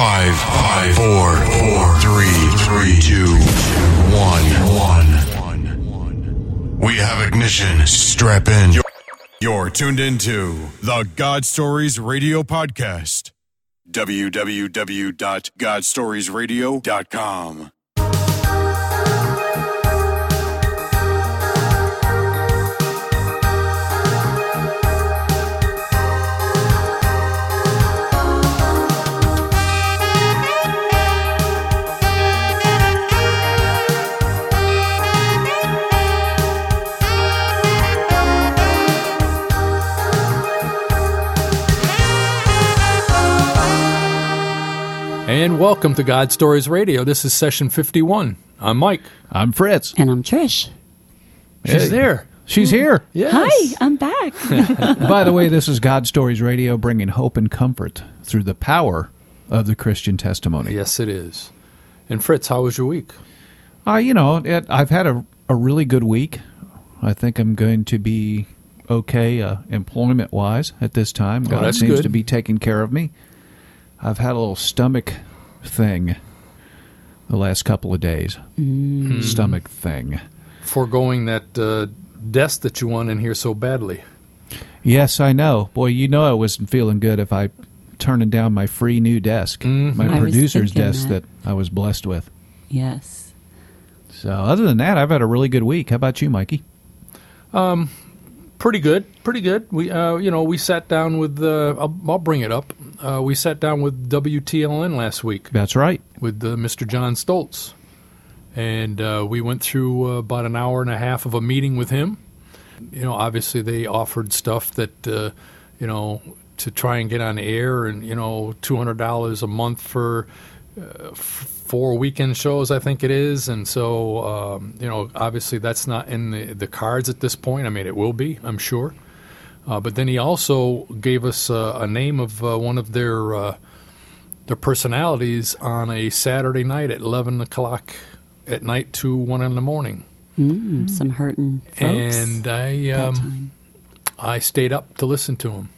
Five, five, four, four, three, three, two, one, one. We have ignition. Strap in. You're tuned into the God Stories Radio Podcast. www.godstoriesradio.com. And welcome to God Stories Radio. This is session 51. I'm Mike. I'm Fritz. And I'm Trish. She's Hey. there. She's here. Yes. Hi, I'm back. By the way, this is God Stories Radio bringing hope and comfort through the power of the Christian testimony. Yes, it is. And Fritz, how was your week? Uh, you know, it, I've had a, a really good week. I think I'm going to be okay uh, employment wise at this time. God Oh, that's seems good. to be taking care of me. I've had a little stomach thing the last couple of days. Hmm. Stomach thing. Foregoing that uh, desk that you want in here so badly. Yes, I know. Boy, you know I wasn't feeling good if I turning down my free new desk, my I producer's desk that. that. I was blessed with. yes. So, other than that, I've had a really good week. How about you, Mikey? Pretty good. Pretty good. We, uh, you know, we sat down with. Uh, I'll, I'll bring it up. Uh, we sat down with WTLN last week That's right. with uh, Mr. John Stoltz, and uh, we went through uh, about an hour and a half of a meeting with him. You know, obviously they offered stuff that uh, you know to try and get on air, and you know, two hundred dollars a month for uh, four weekend shows, I think it is, and so um, you know, obviously that's not in the, the cards at this point. I mean, it will be, I'm sure. Uh, but then he also gave us uh, a name of uh, one of their uh, their personalities on a Saturday night at eleven o'clock at night to one in the morning, Mm, some hurting folks. and I um. I stayed up to listen to him.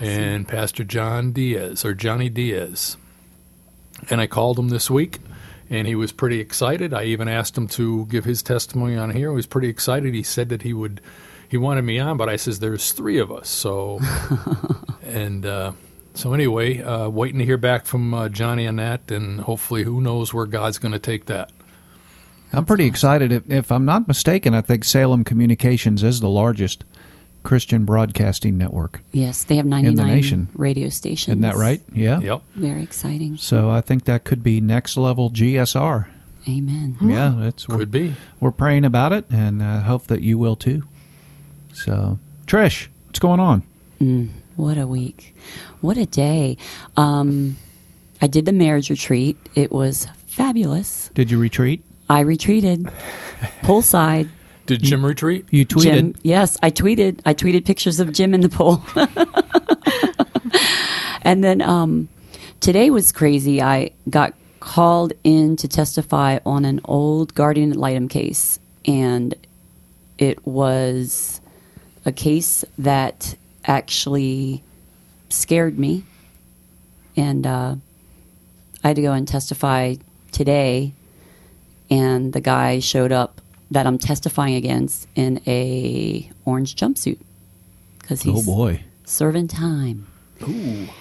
And Pastor John Diaz or Johnny Diaz, and I called him this week, and he was pretty excited. I even asked him to give his testimony on here. He was pretty excited. He said that he would, he wanted me on, but I says there's three of us, so, and uh, so anyway, uh, waiting to hear back from uh, Johnny on that, and hopefully, who knows where God's going to take that. I'm pretty excited. If, if I'm not mistaken, I think Salem Communications is the largest Christian broadcasting network. yes, they have 99 nation. radio stations. Isn't that right? Yeah. Yep. Very exciting. So I think that could be next level GSR. Amen. Yeah, it's we're, Could be. we're praying about it, and I hope that you will too. So, Trish, what's going on? What a week. What a day. Um, I did the marriage retreat. It was fabulous. Did you retreat? I retreated poolside. Did Jim retreat? You tweeted. Jim, yes, I tweeted. I tweeted pictures of Jim in the pool. and then um, today was crazy. I got called in to testify on an old guardian ad litem case, and it was a case that actually scared me. And uh, I had to go and testify today, and the guy showed up that I'm testifying against in a orange jumpsuit because Oh he's boy. serving time.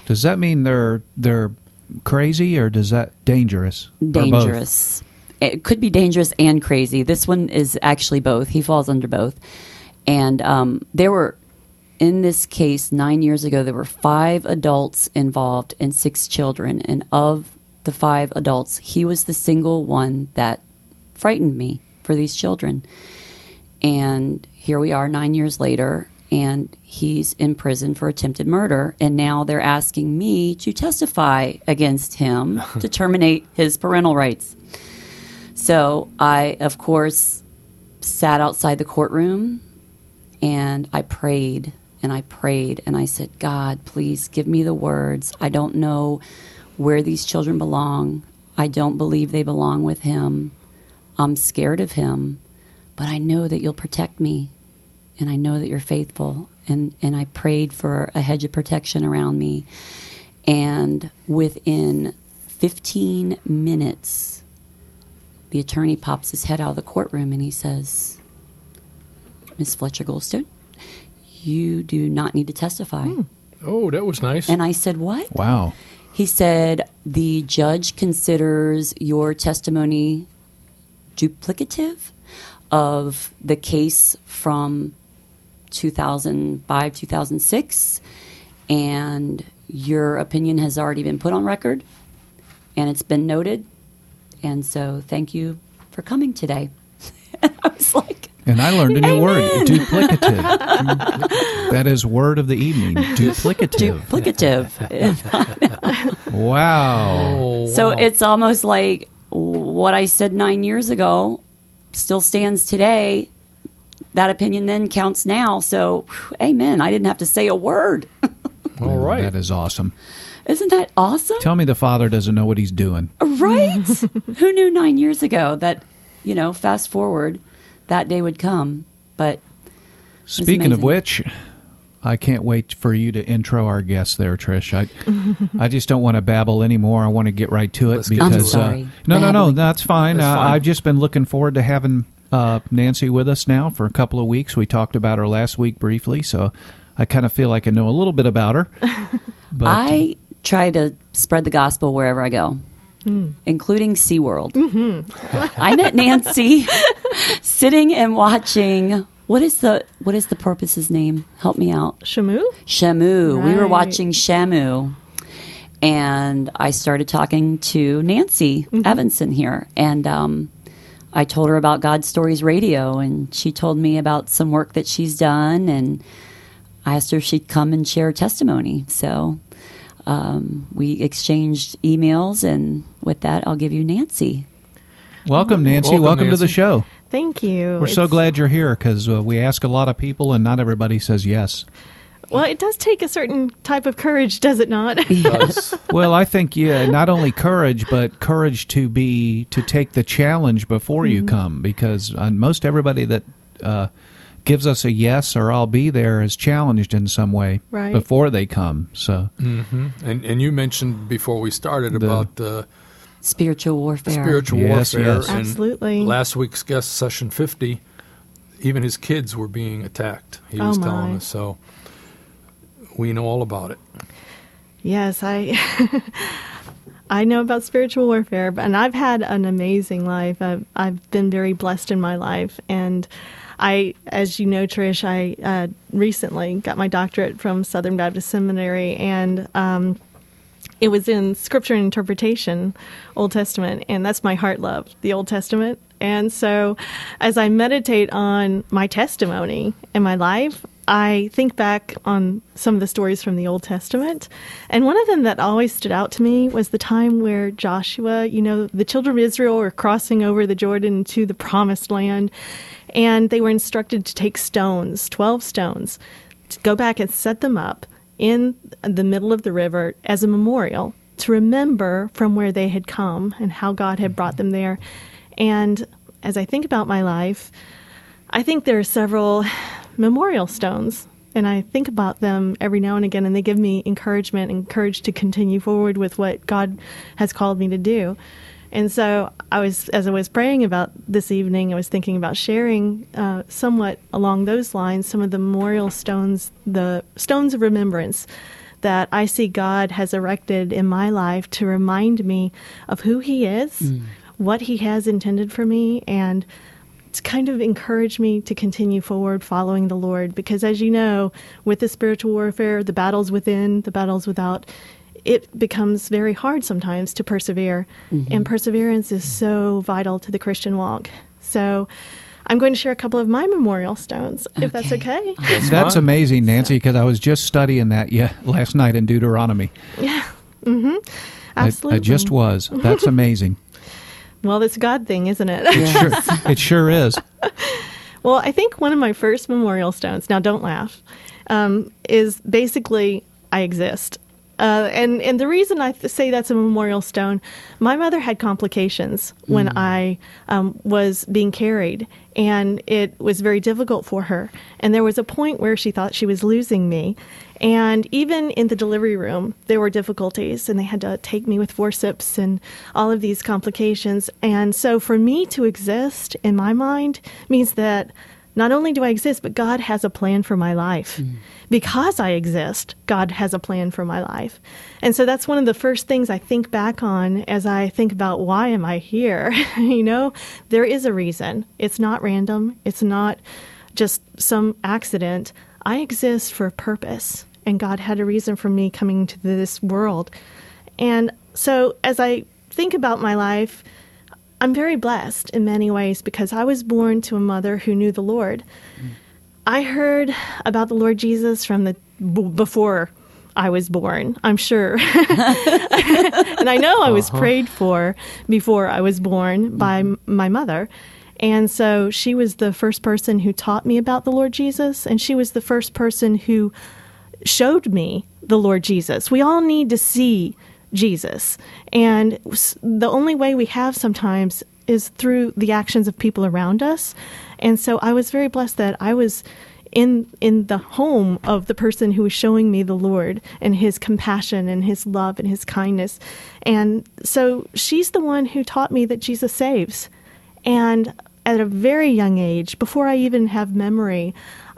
Does that mean they're they're crazy or does that dangerous? Dangerous. It could be dangerous and crazy. This one is actually both. He falls under both. And um, there were, in this case, nine years ago, there were five adults involved and six children. And of the five adults, he was the single one that frightened me for these children. And here we are nine years later, and he's in prison for attempted murder. And now they're asking me to testify against him to terminate his parental rights. So I, of course, sat outside the courtroom and I prayed and I prayed and I said, God, please give me the words. I don't know where these children belong. I don't believe they belong with him. I'm scared of him, but I know that you'll protect me and I know that you're faithful. And, and I prayed for a hedge of protection around me. And within 15 minutes, the attorney pops his head out of the courtroom and he says, Miss Fletcher Goldstone, you do not need to testify. Hmm. Oh, that was nice. And I said, What? Wow. He said, The judge considers your testimony duplicative of the case from 2005, 2006, and your opinion has already been put on record and it's been noted. And so, thank you for coming today. and I was like, And I learned a new word, duplicative. that is word of the evening, duplicative. duplicative. wow. oh, So it's almost like what I said nine years ago still stands today. That opinion then counts now. So, amen. I didn't have to say a word. all right. That is awesome. Isn't that awesome? Tell me the father doesn't know what he's doing. Right? Who knew nine years ago that, you know, fast forward, that day would come? But Speaking of which, I can't wait for you to intro our guest there, Trish. I, I just don't want to babble anymore. I want to get right to it Let's because. I'm uh, no, no, no, that's fine. That's uh, fine. I've just been looking forward to having uh, Nancy with us now for a couple of weeks. We talked about her last week briefly, so I kind of feel like I know a little bit about her. But I try to spread the gospel wherever I go, including SeaWorld. I met Nancy sitting and watching. What is the what is the porpoise's name? Help me out. Shamu? Shamu. We were watching Shamu. And I started talking to Nancy Evanson here. And um, I told her about God Stories Radio. And she told me about some work that she's done. And I asked her if she'd come and share testimony. So um, we exchanged emails. And with that, I'll give you Nancy. welcome, Nancy. Welcome, Welcome, to the show. Thank you. We're so glad you're here because uh, we ask a lot of people and not everybody says yes. Well, it does take a certain type of courage, does it not? Does. Well, I think yeah, not only courage, but courage to be to take the challenge before you come, because uh, most everybody that uh, gives us a yes or I'll be there is challenged in some way Right. before they come. So and and you mentioned before we started The- about uh, Spiritual warfare. spiritual Yes, warfare. yes. and Absolutely. Last week's guest session fifty, even his kids were being attacked. He Oh, was telling my. us so. We know all about it. yes, I I know about spiritual warfare, but- and I've had an amazing life. I've, I've been very blessed in my life, and I, as you know, Trish, I uh, recently got my doctorate from Southern Baptist Seminary, and um, it was in scripture and interpretation, Old Testament, and that's my heart love, the Old Testament. And so, as I meditate on my testimony in my life, I think back on some of the stories from the Old Testament. And one of them that always stood out to me was the time where Joshua, you know, the children of Israel were crossing over the Jordan to the promised land, and they were instructed to take stones, 12 stones, to go back and set them up in the middle of the river as a memorial to remember from where they had come and how God had brought them there. And as I think about my life, I think there are several memorial stones, and I think about them every now and again, and they give me encouragement and courage to continue forward with what God has called me to do. And so I was, as I was praying about this evening, I was thinking about sharing uh, somewhat along those lines some of the memorial stones, the stones of remembrance that I see God has erected in my life to remind me of who He is, what He has intended for me, and to kind of encourage me to continue forward following the Lord. Because as you know, with the spiritual warfare, the battles within, the battles without, it becomes very hard sometimes to persevere. And perseverance is so vital to the Christian walk. So I'm going to share a couple of my memorial stones, if that's Okay. okay. that's amazing, Nancy, because I was just studying that yeah last night in Deuteronomy. Yeah. Mm-hmm. I- Absolutely. I, just was. That's amazing. Well, it's a God thing, isn't it? Sure, it sure is. Well, I think one of my first memorial stones, now don't laugh, um, is basically I exist. Uh, and and the reason I th- say that's a memorial stone, my mother had complications when I um, was being carried, and it was very difficult for her. And there was a point where she thought she was losing me, and even in the delivery room, there were difficulties, and they had to take me with forceps and all of these complications. And so, for me to exist in my mind means that not only do I exist, but God has a plan for my life. Hmm. Because I exist, God has a plan for my life. And so that's one of the first things I think back on as I think about why am I here? you know, there is a reason. It's not random, it's not just some accident. I exist for a purpose, and God had a reason for me coming to this world. And so as I think about my life, I'm very blessed in many ways because I was born to a mother who knew the Lord. I heard about the Lord Jesus from the b- before I was born, I'm sure. and I know I was uh-huh. prayed for before I was born by mm-hmm. m- my mother. And so she was the first person who taught me about the Lord Jesus, and she was the first person who showed me the Lord Jesus. We all need to see Jesus. And the only way we have sometimes is through the actions of people around us. And so I was very blessed that I was in in the home of the person who was showing me the Lord and his compassion and his love and his kindness. And so she's the one who taught me that Jesus saves. And at a very young age, before I even have memory,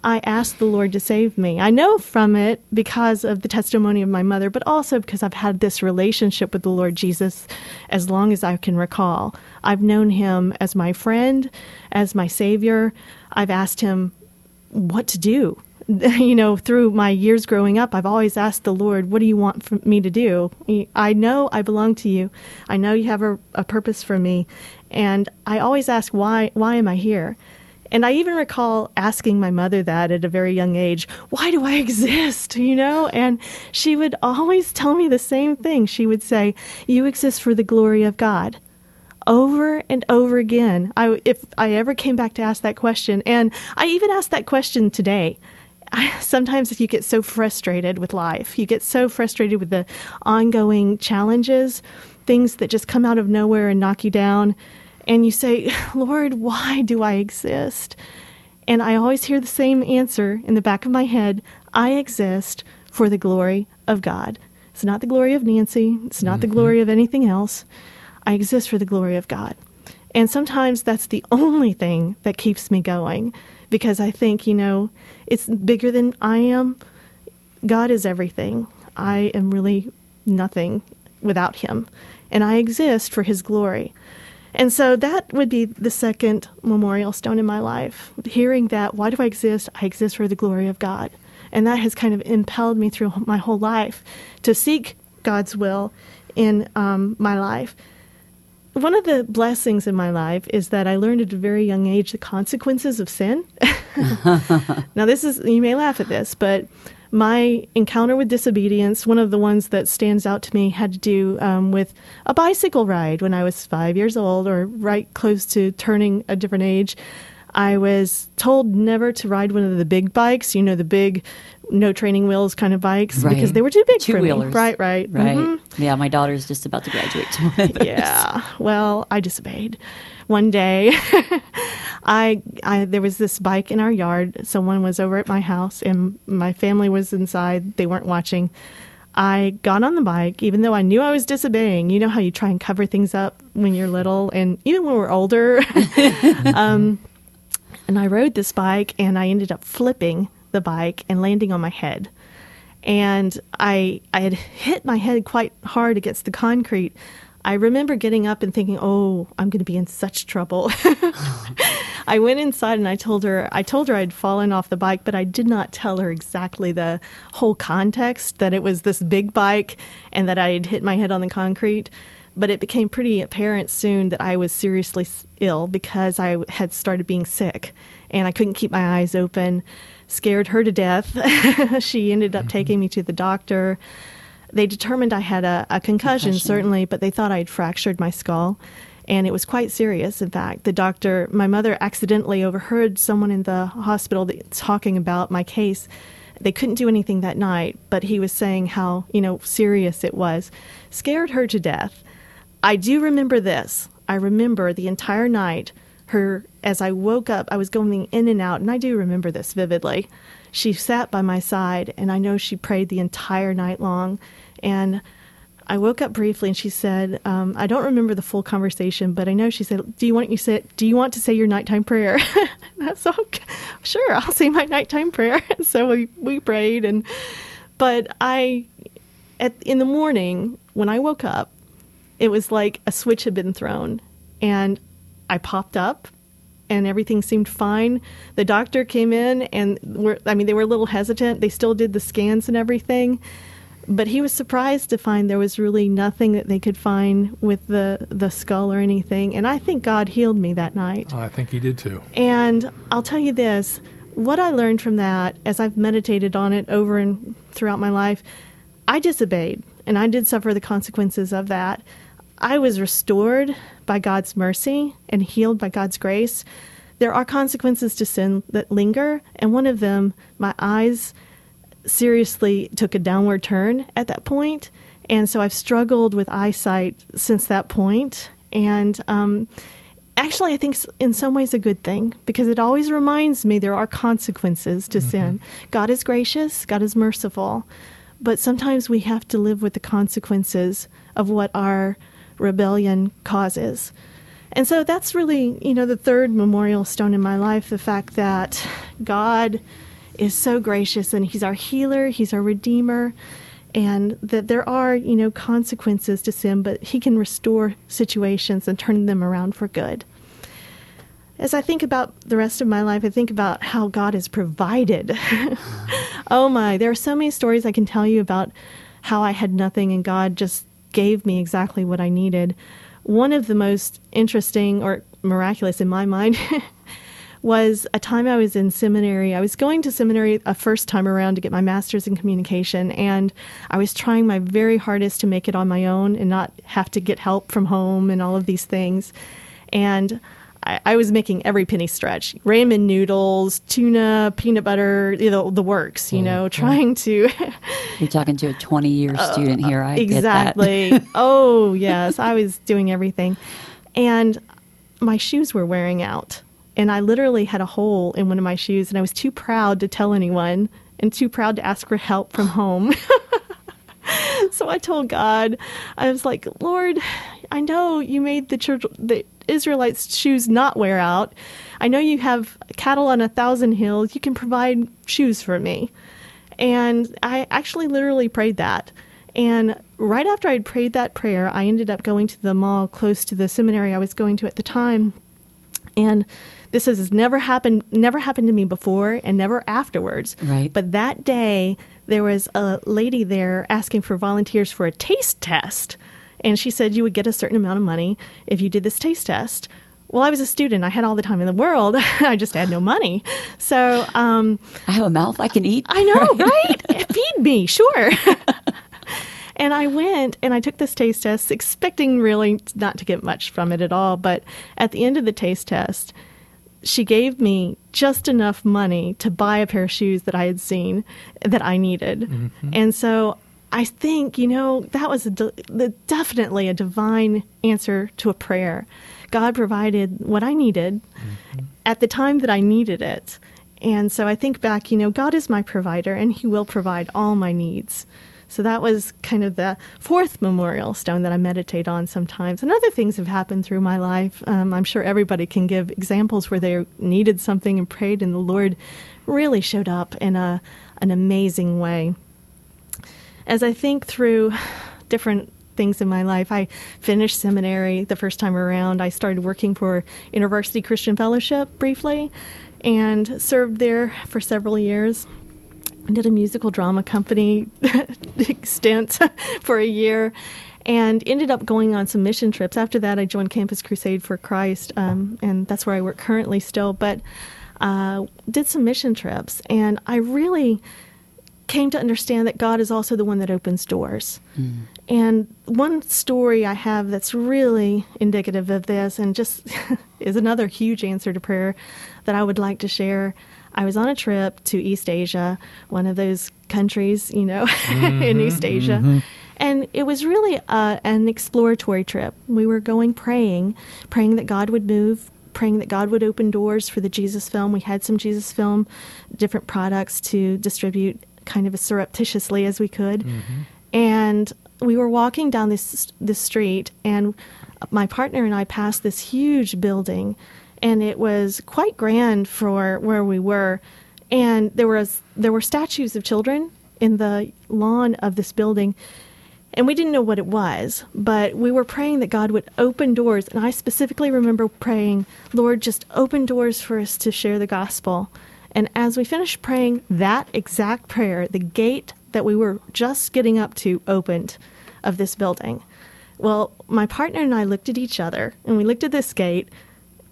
I asked the Lord to save me. I know from it because of the testimony of my mother, but also because I've had this relationship with the Lord Jesus as long as I can recall. I've known him as my friend, as my savior. I've asked him what to do. You know, through my years growing up, I've always asked the Lord, What do you want for me to do? I know I belong to you. I know you have a, a purpose for me. And I always ask, Why, why am I here? And I even recall asking my mother that at a very young age, why do I exist? You know? And she would always tell me the same thing. She would say, You exist for the glory of God over and over again. I, if I ever came back to ask that question, and I even asked that question today. I, sometimes if you get so frustrated with life. You get so frustrated with the ongoing challenges, things that just come out of nowhere and knock you down. And you say, Lord, why do I exist? And I always hear the same answer in the back of my head I exist for the glory of God. It's not the glory of Nancy, it's not the mm-hmm. glory of anything else. I exist for the glory of God. And sometimes that's the only thing that keeps me going because I think, you know, it's bigger than I am. God is everything. I am really nothing without Him. And I exist for His glory. And so that would be the second memorial stone in my life. Hearing that, why do I exist? I exist for the glory of God. And that has kind of impelled me through my whole life to seek God's will in um, my life. One of the blessings in my life is that I learned at a very young age the consequences of sin. now, this is, you may laugh at this, but my encounter with disobedience, one of the ones that stands out to me, had to do um, with a bicycle ride when I was five years old or right close to turning a different age. I was told never to ride one of the big bikes, you know, the big no training wheels kind of bikes because they were too big for me. Two-wheelers. Right, right. Right. mhm. Yeah, my daughter's just about to graduate to one of those. Yeah. Well, I disobeyed. One day, I, I there was this bike in our yard. Someone was over at my house, and my family was inside. They weren't watching. I got on the bike, even though I knew I was disobeying. You know how you try and cover things up when you're little, and even when we're older. um, and I rode this bike, and I ended up flipping the bike and landing on my head and I I had hit my head quite hard against the concrete. I remember getting up and thinking, "Oh, I'm going to be in such trouble." I went inside and I told her I told her I'd fallen off the bike, but I did not tell her exactly the whole context that it was this big bike and that I had hit my head on the concrete. But it became pretty apparent soon that I was seriously ill because I had started being sick and I couldn't keep my eyes open. Scared her to death. she ended up mm-hmm. taking me to the doctor. They determined I had a, a concussion, Concussion. certainly, but they thought I'd fractured my skull. And it was quite serious, in fact. The doctor, my mother accidentally overheard someone in the hospital talking about my case. They couldn't do anything that night, but he was saying how, you know, serious it was. Scared her to death. I do remember this. I remember the entire night her as I woke up, I was going in and out, and I do remember this vividly. She sat by my side, and I know she prayed the entire night long. And I woke up briefly, and she said, um, "I don't remember the full conversation, but I know she said, do you want you say, do you want to say your nighttime prayer?" That's so sure, I'll say my nighttime prayer. so we we prayed, and but I at in the morning when I woke up, it was like a switch had been thrown, and I popped up and everything seemed fine. The doctor came in and were, I mean, they were a little hesitant. They still did the scans and everything, but he was surprised to find there was really nothing that they could find with the the skull or anything. And I think God healed me that night. I think he did too. And I'll tell you this: what I learned from that, as I've meditated on it over and throughout my life, I disobeyed, and I did suffer the consequences of that. I was restored by God's mercy and healed by God's grace. There are consequences to sin that linger, and one of them, my eyes seriously took a downward turn at that point, and so I've struggled with eyesight since that point. And um, actually, I think in some ways a good thing because it always reminds me there are consequences to mm-hmm. sin. God is gracious, God is merciful, but sometimes we have to live with the consequences of what our rebellion causes. And so that's really, you know, the third memorial stone in my life the fact that God is so gracious and He's our healer, He's our redeemer, and that there are, you know, consequences to sin, but He can restore situations and turn them around for good. As I think about the rest of my life, I think about how God has provided. oh my, there are so many stories I can tell you about how I had nothing and God just gave me exactly what I needed. One of the most interesting or miraculous in my mind was a time I was in seminary. I was going to seminary a first time around to get my master's in communication, and I was trying my very hardest to make it on my own and not have to get help from home and all of these things. And I, I, was making every penny stretch. Ramen noodles, tuna, peanut butter, you know, the works, you know, mm-hmm. trying to. You're talking to a 20 year uh, student here. I exactly. oh, yes. I was doing everything. And my shoes were wearing out. And I literally had a hole in one of my shoes, and I was too proud to tell anyone and too proud to ask for help from home. so I told God, I was like, Lord, I know you made the church, the Israelites' shoes not wear out. I know you have cattle on a thousand hills. You can provide shoes for me. And I actually literally prayed that. And right after I'd prayed that prayer, I ended up going to the mall close to the seminary I was going to at the time. And this has never happened never happened to me before and never afterwards. Right. But that day there was a lady there asking for volunteers for a taste test. And she said you would get a certain amount of money if you did this taste test. Well, I was a student. I had all the time in the world. I just had no money. So um, I have a mouth I can eat. I know, right? Feed me, sure. and I went and I took this taste test, expecting really not to get much from it at all. But at the end of the taste test, she gave me just enough money to buy a pair of shoes that I had seen that I needed. Mm-hmm. And so I think, you know, that was a de- definitely a divine answer to a prayer. God provided what I needed mm-hmm. at the time that I needed it. And so I think back, you know, God is my provider and He will provide all my needs. So that was kind of the fourth memorial stone that I meditate on sometimes. And other things have happened through my life. Um, I'm sure everybody can give examples where they needed something and prayed, and the Lord really showed up in a, an amazing way. As I think through different things in my life. I finished seminary the first time around. I started working for University Christian Fellowship briefly and served there for several years I did a musical drama company stint for a year and ended up going on some mission trips. After that, I joined Campus Crusade for Christ, um, and that's where I work currently still. But uh, did some mission trips, and I really came to understand that God is also the one that opens doors. Mm. And one story I have that's really indicative of this, and just is another huge answer to prayer that I would like to share. I was on a trip to East Asia, one of those countries, you know, in East Asia. And it was really uh, an exploratory trip. We were going praying, praying that God would move, praying that God would open doors for the Jesus film. We had some Jesus film, different products to distribute kind of as surreptitiously as we could. Mm-hmm. And we were walking down this this street, and my partner and I passed this huge building, and it was quite grand for where we were. And there was there were statues of children in the lawn of this building, and we didn't know what it was, but we were praying that God would open doors. And I specifically remember praying, Lord, just open doors for us to share the gospel. And as we finished praying that exact prayer, the gate that we were just getting up to opened of this building. Well, my partner and I looked at each other and we looked at this gate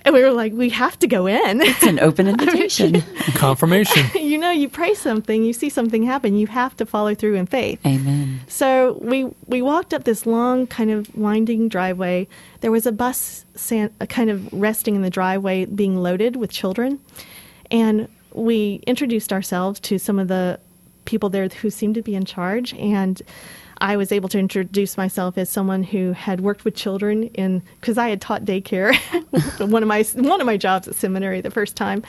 and we were like, we have to go in. It's an open invitation. Confirmation. you know, you pray something, you see something happen, you have to follow through in faith. Amen. So we we walked up this long, kind of winding driveway. There was a bus san- uh, kind of resting in the driveway, being loaded with children, and we introduced ourselves to some of the people there who seemed to be in charge, and. I was able to introduce myself as someone who had worked with children in because I had taught daycare, one of my one of my jobs at seminary the first time,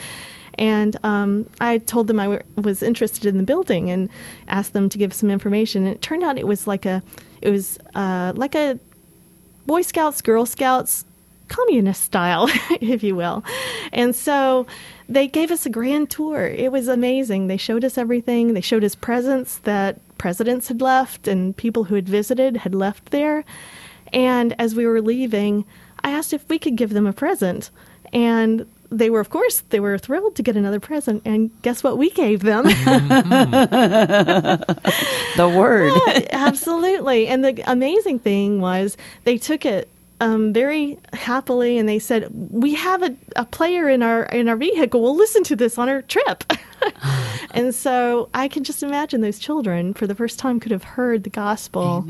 and um, I told them I w- was interested in the building and asked them to give some information. And it turned out it was like a it was uh, like a Boy Scouts, Girl Scouts, communist style, if you will. And so they gave us a grand tour. It was amazing. They showed us everything. They showed us presents that presidents had left and people who had visited had left there. And as we were leaving, I asked if we could give them a present. And they were, of course, they were thrilled to get another present. And guess what we gave them? The word. Absolutely. And the amazing thing was they took it um, very happily and they said, "We have a, a player in our in our vehicle. We'll listen to this on our trip." and so I can just imagine those children for the first time could have heard the gospel.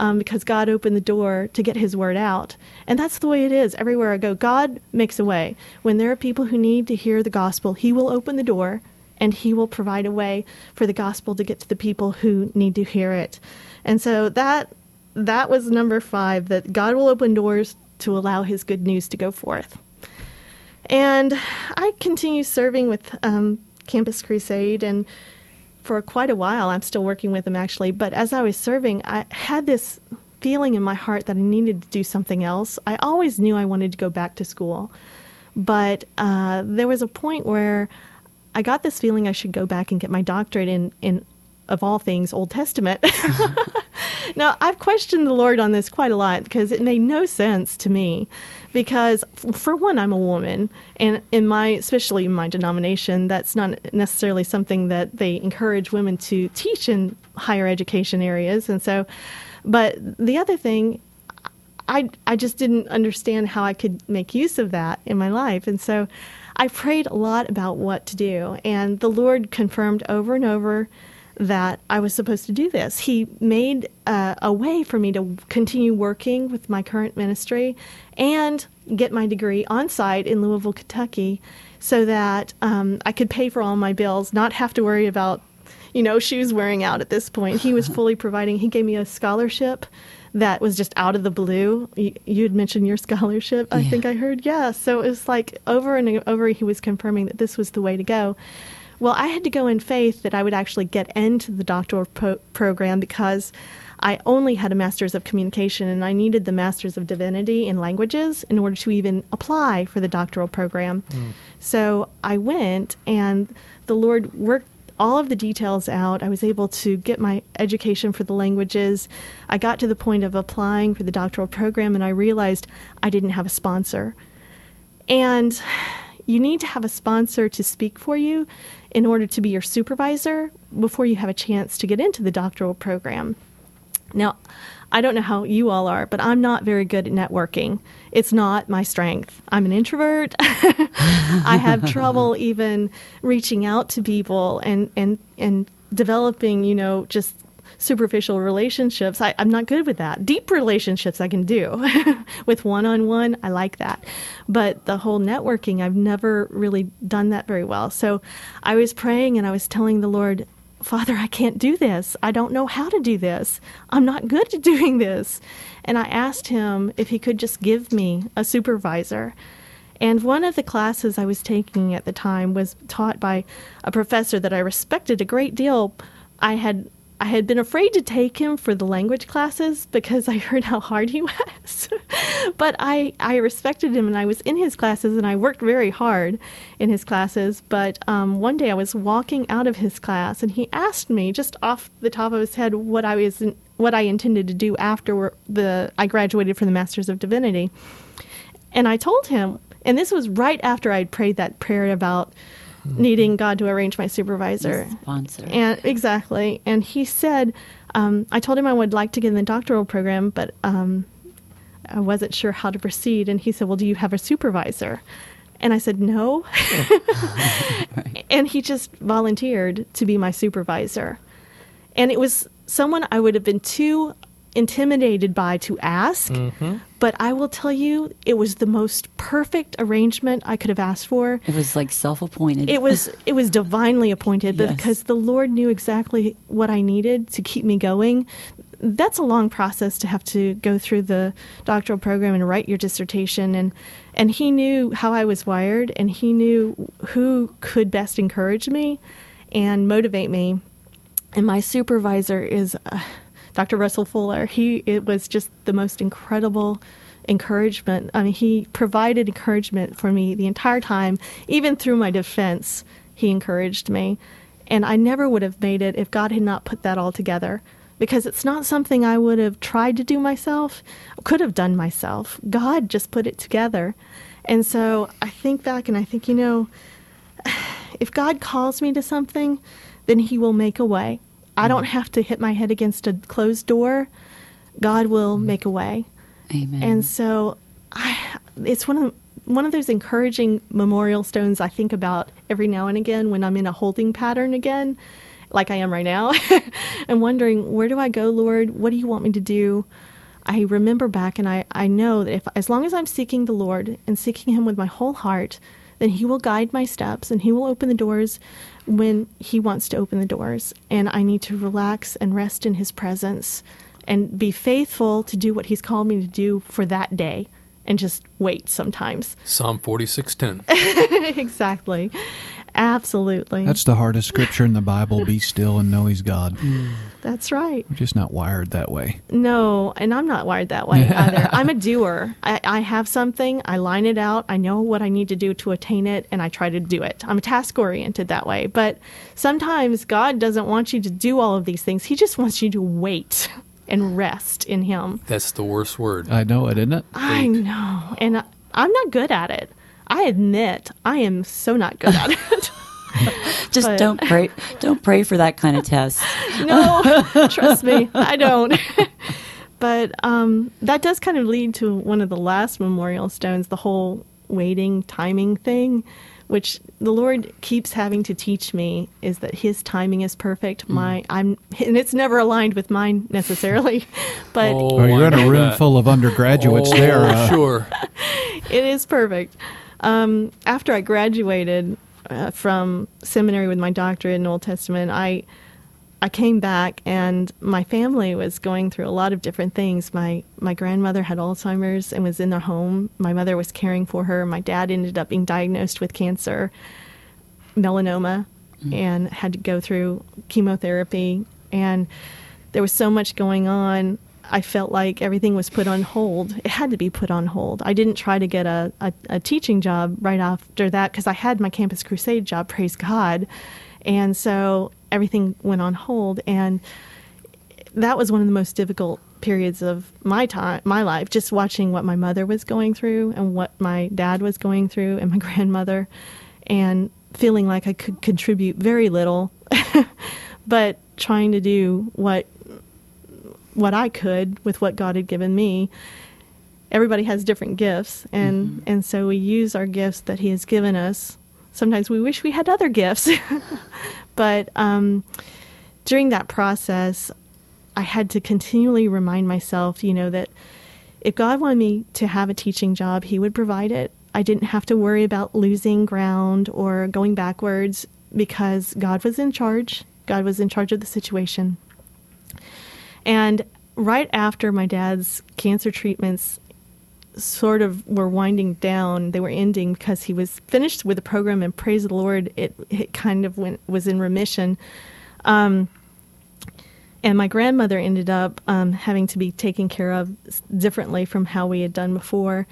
Um, because God opened the door to get His word out. And that's the way it is everywhere I go. God makes a way. When there are people who need to hear the gospel, He will open the door and He will provide a way for the gospel to get to the people who need to hear it. And so that that was number five that God will open doors to allow His good news to go forth. And I continue serving with um, Campus Crusade, and for quite a while, I'm still working with them actually. But as I was serving, I had this feeling in my heart that I needed to do something else. I always knew I wanted to go back to school, but uh, there was a point where I got this feeling I should go back and get my doctorate in, in of all things, Old Testament. now, I've questioned the Lord on this quite a lot because it made no sense to me. Because, for one, I'm a woman, and in my, especially in my denomination, that's not necessarily something that they encourage women to teach in higher education areas. And so, but the other thing, I, I just didn't understand how I could make use of that in my life. And so I prayed a lot about what to do. And the Lord confirmed over and over that I was supposed to do this. He made uh, a way for me to continue working with my current ministry and get my degree on site in Louisville, Kentucky, so that um, I could pay for all my bills, not have to worry about, you know, shoes wearing out at this point. He was fully providing, he gave me a scholarship that was just out of the blue. You, had mentioned your scholarship, I Yeah. think I heard. Yeah. So it was like over and over, he was confirming that this was the way to go. Well, I had to go in faith that I would actually get into the doctoral pro- program because I only had a master's of communication and I needed the master's of divinity in languages in order to even apply for the doctoral program. Hmm. So I went and the Lord worked all of the details out. I was able to get my education for the languages. I got to the point of applying for the doctoral program and I realized I didn't have a sponsor. And you need to have a sponsor to speak for you in order to be your supervisor before you have a chance to get into the doctoral program. Now, I don't know how you all are, but I'm not very good at networking. It's not my strength. I'm an introvert. I have trouble even reaching out to people and, and, and developing, you know, just superficial relationships. I, I'm not good with that. Deep relationships I can do. with one on one, I like that. But the whole networking, I've never really done that very well. So I was praying and I was telling the Lord, Father, I can't do this. I don't know how to do this. I'm not good at doing this. And I asked him if he could just give me a supervisor. And one of the classes I was taking at the time was taught by a professor that I respected a great deal. I had I had been afraid to take him for the language classes because I heard how hard he was. but I, I respected him and I was in his classes and I worked very hard in his classes. But um, one day I was walking out of his class and he asked me just off the top of his head what I was what I intended to do after the I graduated from the Masters of Divinity. And I told him, and this was right after I'd prayed that prayer about needing God to arrange my supervisor. Sponsor. And exactly. And he said, um, I told him I would like to get in the doctoral program, but um, I wasn't sure how to proceed. And he said, Well, do you have a supervisor? And I said, No. right. And he just volunteered to be my supervisor. And it was someone I would have been too intimidated by to ask. Mm-hmm. But I will tell you, it was the most perfect arrangement I could have asked for. It was like self-appointed. It was it was divinely appointed yes. because the Lord knew exactly what I needed to keep me going. That's a long process to have to go through the doctoral program and write your dissertation and and he knew how I was wired and he knew who could best encourage me and motivate me. And my supervisor is uh, Dr. Russell Fuller. He it was just the most incredible encouragement. I mean, he provided encouragement for me the entire time, even through my defense. He encouraged me, and I never would have made it if God had not put that all together. Because it's not something I would have tried to do myself, could have done myself. God just put it together. And so I think back and I think, you know, if God calls me to something, then He will make a way. I don't have to hit my head against a closed door. God will mm-hmm. make a way. Amen. And so I, it's one of one of those encouraging memorial stones I think about every now and again when I'm in a holding pattern again, like I am right now, and wondering where do I go, Lord? What do you want me to do? I remember back and I, I know that if as long as I'm seeking the Lord and seeking him with my whole heart, then he will guide my steps and he will open the doors when he wants to open the doors. And I need to relax and rest in his presence and be faithful to do what he's called me to do for that day and just wait sometimes. Psalm 46:10. exactly. Absolutely. That's the hardest scripture in the Bible. Be still and know He's God. That's right. We're just not wired that way. No, and I'm not wired that way either. I'm a doer. I, I, have something, I line it out, I know what I need to do to attain it, and I try to do it. I'm task oriented that way. But sometimes God doesn't want you to do all of these things, He just wants you to wait and rest in Him. That's the worst word. I know it, isn't it? I know. And I, I'm not good at it. I admit I am so not good at it. Just but, don't pray. Don't pray for that kind of test. No, trust me, I don't. but um, that does kind of lead to one of the last memorial stones, the whole waiting timing thing, which the Lord keeps having to teach me is that His timing is perfect. Mm. My I'm and it's never aligned with mine necessarily, but oh, oh you're in a room full of undergraduates oh, there. Uh, sure, it is perfect. Um, after I graduated uh, from seminary with my doctorate in Old Testament, I I came back and my family was going through a lot of different things. My my grandmother had Alzheimer's and was in the home. My mother was caring for her. My dad ended up being diagnosed with cancer, melanoma, mm-hmm. and had to go through chemotherapy. And there was so much going on I felt like everything was put on hold. It had to be put on hold. I didn't try to get a, a, a teaching job right after that because I had my Campus Crusade job, praise God. And so everything went on hold. And that was one of the most difficult periods of my time, my life, just watching what my mother was going through and what my dad was going through and my grandmother, and feeling like I could contribute very little, but trying to do what what I could with what God had given me. Everybody has different gifts, and mm-hmm. and so we use our gifts that He has given us. Sometimes we wish we had other gifts, but um, during that process, I had to continually remind myself, you know, that if God wanted me to have a teaching job, He would provide it. I didn't have to worry about losing ground or going backwards because God was in charge. God was in charge of the situation. And right after my dad's cancer treatments sort of were winding down, they were ending because he was finished with the program, and praise the Lord, it, it kind of went was in remission. Um, and my grandmother ended up um, having to be taken care of differently from how we had done before.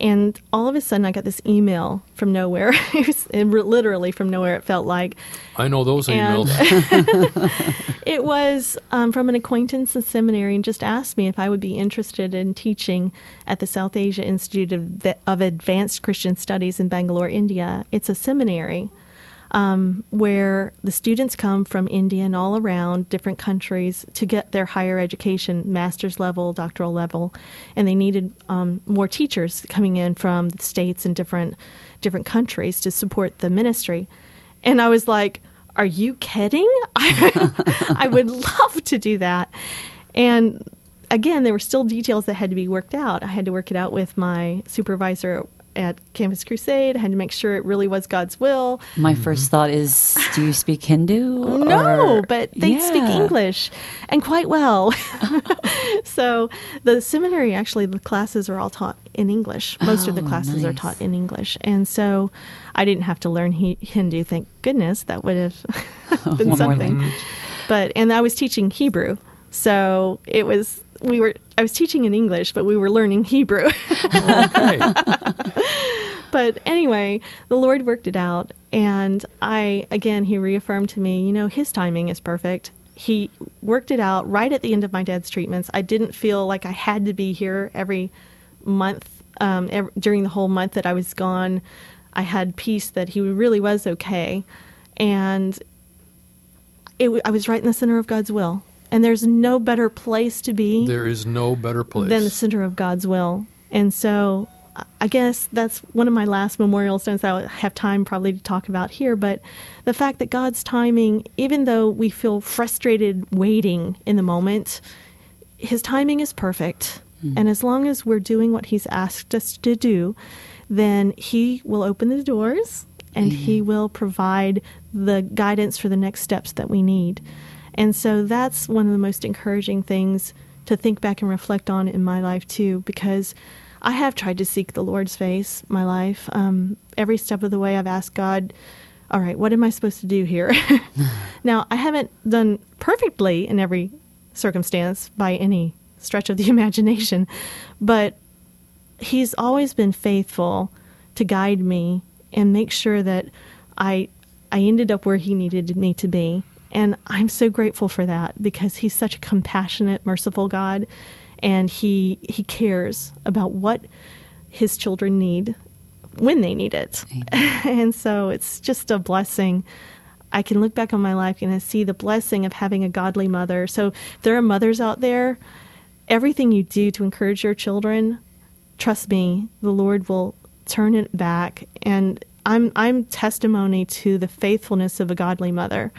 And all of a sudden, I got this email from nowhere. it was literally from nowhere, it felt like. I know those And- emails. It was um, from an acquaintance in seminary and just asked me if I would be interested in teaching at the South Asia Institute of, of Advanced Christian Studies in Bangalore, India. It's a seminary um, where the students come from India and all around different countries to get their higher education, master's level, doctoral level, and they needed um, more teachers coming in from the states and different different countries to support the ministry. And I was like, "Are you kidding? I, I would love to do that." And again, there were still details that had to be worked out. I had to work it out with my supervisor at Campus Crusade. I had to make sure it really was God's will. My mm-hmm. first thought is, do you speak Hindu? No, or- but they speak English and quite well. so the seminary actually the classes are all taught in English. Most of the Oh, classes are taught in English, and so I didn't have to learn he- Hindu. Thank goodness, that would have been One something. language. But and I was teaching Hebrew, so it was we were I was teaching in English, but we were learning Hebrew. but anyway, the Lord worked it out. And I, again, He reaffirmed to me, you know, His timing is perfect. He worked it out right at the end of my dad's treatments. I didn't feel like I had to be here every month, um, ev during the whole month that I was gone. I had peace that He really was okay. And it, I was right in the center of God's will. And there's no better place to be There is no better place. than the center of God's will. And so I- guess that's one of my last memorial stones that I have time probably to talk about here. But the fact that God's timing, even though we feel frustrated waiting in the moment, His timing is perfect. Mm-hmm. And as long as we're doing what He's asked us to do, then He will open the doors and mm-hmm. He will provide the guidance for the next steps that we need. And so that's one of the most encouraging things to think back and reflect on in my life too, because I have tried to seek the Lord's face my life. Um, every step of the way, I've asked God, all right, what am I supposed to do here? now, I haven't done perfectly in every circumstance by any stretch of the imagination, but He's always been faithful to guide me and make sure that I I ended up where He needed me to be. And I'm so grateful for that because He's such a compassionate, merciful God, and He He cares about what His children need when they need it. and so it's just a blessing. I can look back on my life and I see the blessing of having a godly mother. So there are mothers out there, everything you do to encourage your children, trust me, the Lord will turn it back. And I'm I'm testimony to the faithfulness of a godly mother.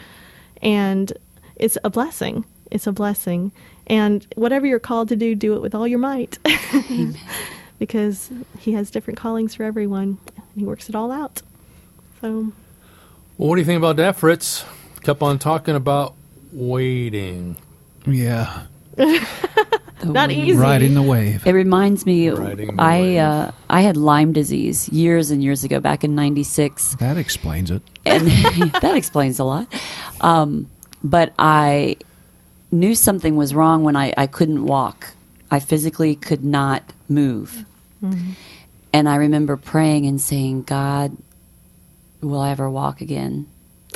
And it's a blessing. It's a blessing. And whatever you're called to do, do it with all your might. because he has different callings for everyone. And he works it all out. So Well, what do you think about that, Fritz? Kept on talking about waiting. Yeah, The Not way- easy. riding the wave. It reminds me. I uh, I had Lyme disease years and years ago, back in '96, That explains it. and that explains a lot. Um, but I knew something was wrong when I, I couldn't walk. I physically could not move, and I remember praying and saying, "God, will I ever walk again?"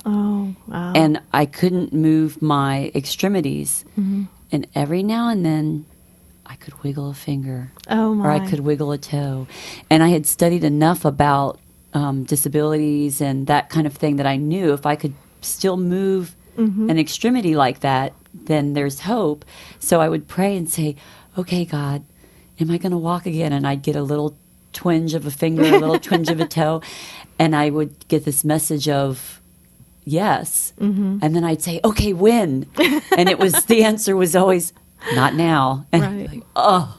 oh wow. and I couldn't move my extremities. And every now and then, I could wiggle a finger, oh or. I could wiggle a toe. And I had studied enough about um, disabilities and that kind of thing that I knew if I could still move an extremity like that, then there's hope. So I would pray and say, "Okay, God, am I going to walk again?" And I'd get a little twinge of a finger, a little twinge of a toe, and I would get this message of yes, and then I'd say, "Okay, when?" and it was the answer was always, "Not now." And Right. like, oh,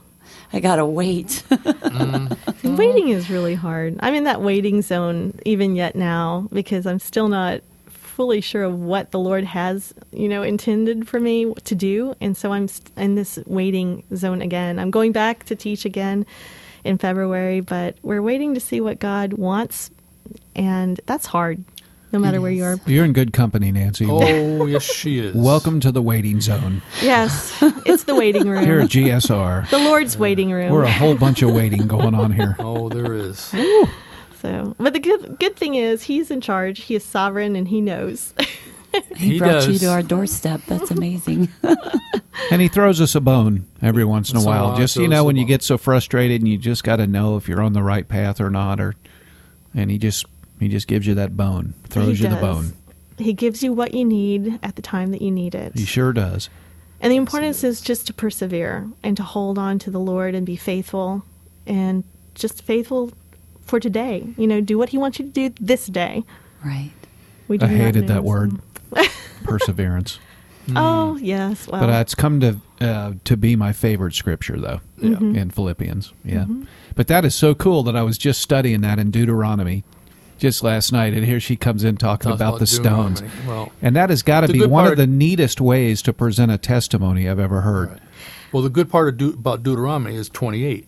I gotta wait. Waiting is really hard. I'm in that waiting zone even yet now because I'm still not fully sure of what the Lord has, you know, intended for me to do, and so I'm in this waiting zone again. I'm going back to teach again in February, but we're waiting to see what God wants, and that's hard, no matter where you are. You're in good company, Nancy. Oh, yes, she is. Welcome to the waiting zone. Yes, it's the waiting room. Here at GSR, the Lord's waiting room. we're a whole bunch of waiting going on here. Oh, there is. So, but the good good thing is he's in charge. He is sovereign, and he knows. he, He brought you to our doorstep. That's amazing. And he throws us a bone every once in a Once in a while. while, Just you know, when you bone. get so frustrated and you just got to know if you're on the right path or not, or and he just he just gives you that bone, throws He you the bone. He gives you what you need at the time that you need it. He sure does. And the importance is just to persevere and to hold on to the Lord and be faithful and just faithful for today. You know, do what He wants you to do this day. right. We I do not hated that so- word, perseverance. Oh yes, well, But uh, it's come to uh, to be my favorite scripture, though, Mm-hmm. in Philippians. Yeah, but that is so cool that I was just studying that in Deuteronomy just last night, and here she comes in talking Talks about, the stones, Well, and that has got to be good one of the neatest ways to present a testimony I've ever heard. Right. well, the good part of Deut- about Deuteronomy is 28,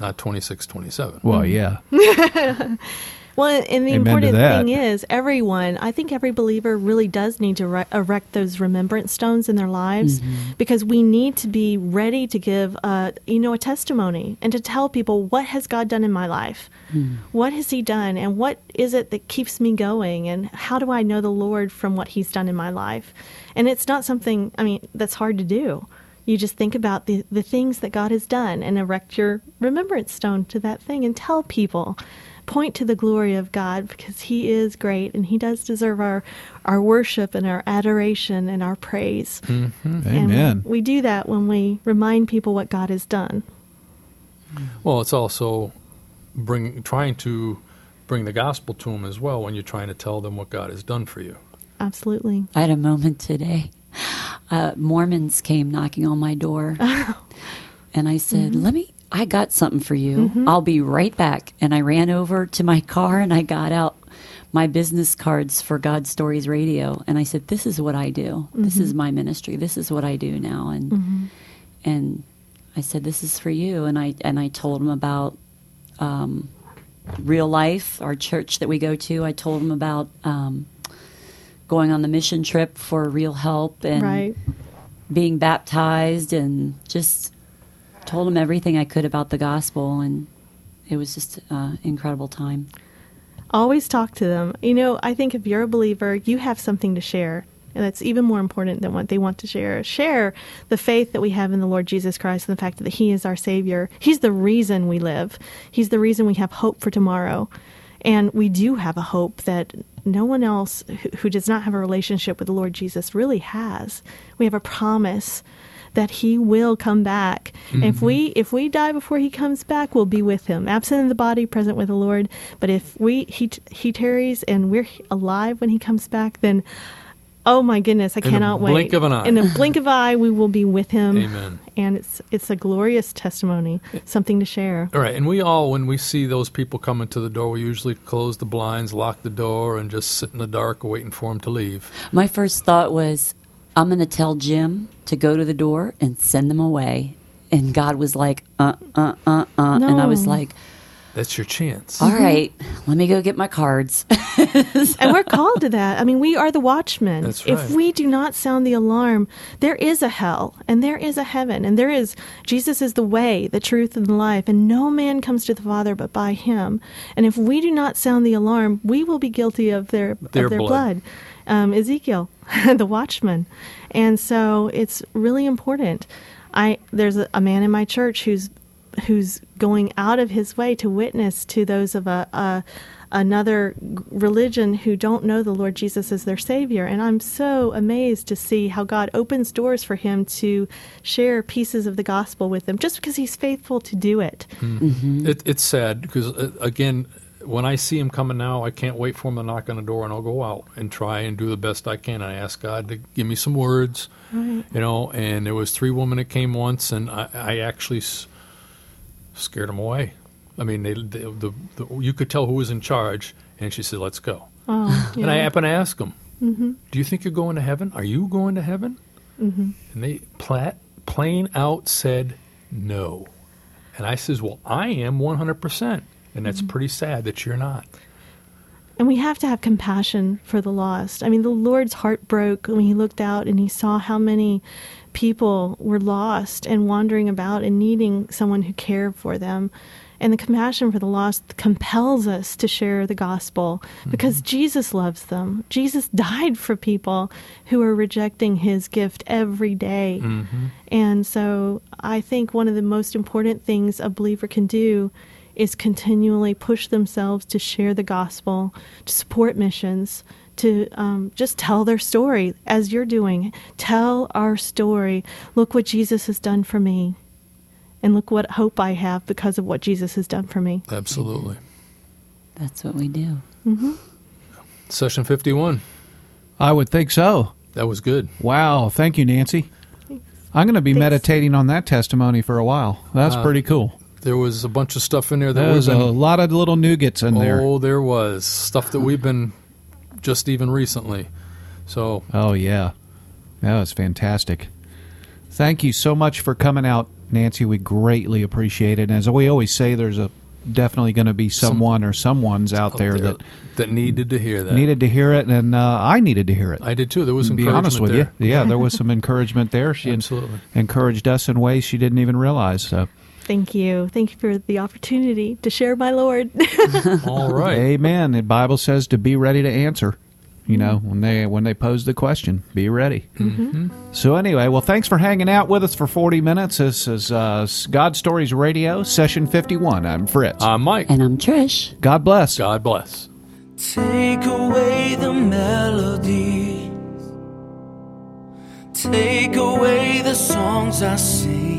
not 26, 27. Well, Mm-hmm. yeah, Well, and the Amen important thing is, everyone, I think every believer really does need to re- erect those remembrance stones in their lives because we need to be ready to give, uh, you know, a testimony and to tell people what has God done in my life? What has He done? And what is it that keeps me going? And how do I know the Lord from what He's done in my life? And it's not something, I mean, that's hard to do. You just think about the, the things that God has done and erect your remembrance stone to that thing and tell people point to the glory of God because He is great and He does deserve our, our worship and our adoration and our praise. And Amen. we do that when we remind people what God has done. Well, it's also bring trying to bring the gospel to them as well when you're trying to tell them what God has done for you. Absolutely. I had a moment today. Uh, Mormons came knocking on my door, and I said, "Let me. I got something for you. I'll be right back." And I ran over to my car and I got out my business cards for God Stories Radio, and I said, "This is what I do. This is my ministry. This is what I do now." And and I said, "This is for you." And I and I told him about um, real life, our church that we go to. I told him about. Um, going on the mission trip for real help and Right. being baptized and just told them everything I could about the gospel and it was just an incredible time. Always talk to them. You know, I think if you're a believer, you have something to share. And that's even more important than what they want to share. Share the faith that we have in the Lord Jesus Christ and the fact that He is our Savior. He's the reason we live, He's the reason we have hope for tomorrow. And we do have a hope that no one else who, who does not have a relationship with the Lord Jesus really has. We have a promise that he will come back. And if mm-hmm. we if we die before he comes back, we'll be with him, absent in the body, present with the Lord. But if we he he tarries and we're alive when he comes back, then oh my goodness, I a cannot wait. blink of an eye. In a blink of an eye, we will be with him. Amen. And it's it's a glorious testimony, something to share. All right, and we all, when we see those people coming to the door, we usually close the blinds, lock the door, and just sit in the dark waiting for them to leave. My first thought was, I'm going to tell Jim to go to the door and send them away. And God was like, uh, uh, uh, uh. And I was like, That's your chance. all right, let me go get my cards. and we're called to that. I mean, we are the watchmen. That's If we do not sound the alarm, there is a hell and there is a heaven and there is Jesus is the way, the truth, and the life, and no man comes to the Father but by Him. And if we do not sound the alarm, we will be guilty of their Their of their blood. blood. Um, Ezekiel, the watchman, and so it's really important. I there's a, a man in my church who's who's going out of his way to witness to those of a, a another religion who don't know the Lord Jesus as their savior and I'm so amazed to see how God opens doors for him to share pieces of the gospel with them just because he's faithful to do it. It, it's sad because uh, again, when I see him coming now, I can't wait for him to knock on the door, and I'll go out and try and do the best I can. I ask God to give me some words, you know. And there was three women that came once, and I, I actually s- scared them away. I mean, they, they, the, the you could tell who was in charge, and she said, "Let's go." Oh, And I happen to ask them, "Do you think you're going to heaven? Are you going to heaven?" Mm-hmm. And they plat, plain out said, "No." And I says, "Well, I am 100 percent." And that's mm-hmm. pretty sad that you're not. And we have to have compassion for the lost. I mean, the Lord's heart broke when he looked out and he saw how many people were lost and wandering about and needing someone who cared for them. And the compassion for the lost compels us to share the gospel mm-hmm. because Jesus loves them. Jesus died for people who are rejecting his gift every day. Mm-hmm. And so I think one of the most important things a believer can do is continually push themselves to share the gospel, to support missions, to um, just tell their story as you're doing. Tell our story. Look what Jesus has done for me. And look what hope I have because of what Jesus has done for me. Absolutely. That's what we do. Session 51. I would think so. That was good. Wow. Thank you, Nancy. I'm going to be Thanks. meditating on that testimony for a while. That's Uh, pretty cool. There was a bunch of stuff in there that There was a lot of little nougats in there. Oh, there was stuff that we've been just even recently. So Oh yeah, that was fantastic. Thank you so much for coming out, Nancy. We greatly appreciate it. And as we always say, there's a definitely going to be someone or someone's out there that that needed to hear that. needed to hear it, and uh, I needed to hear it. I did too. There was some. be encouragement honest with there. you, yeah, there was some encouragement there. She Absolutely. encouraged us in ways she didn't even realize. So, Thank you. Thank you for the opportunity to share my Lord. All right. Amen. The Bible says to be ready to answer. You know, when they when they pose the question, be ready. So anyway, well, thanks for hanging out with us for forty minutes. This is uh, God Stories Radio, session fifty-one. I'm Fritz. I'm Mike. And I'm Trish. God bless. God bless. Take away the melodies. Take away the songs I sing.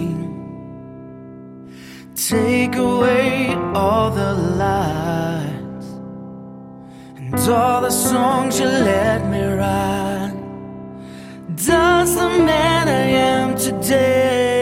Take away all the lies and all the songs you let me write. Does the man I am today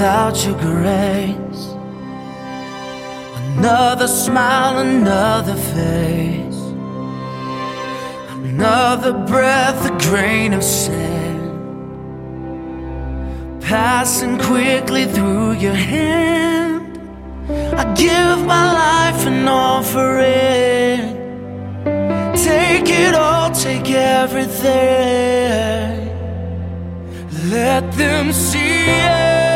without your grace? Another smile, another face, another breath, a grain of sand, passing quickly through your hand. I give my life and offer it. Take it all, take everything. Let them see you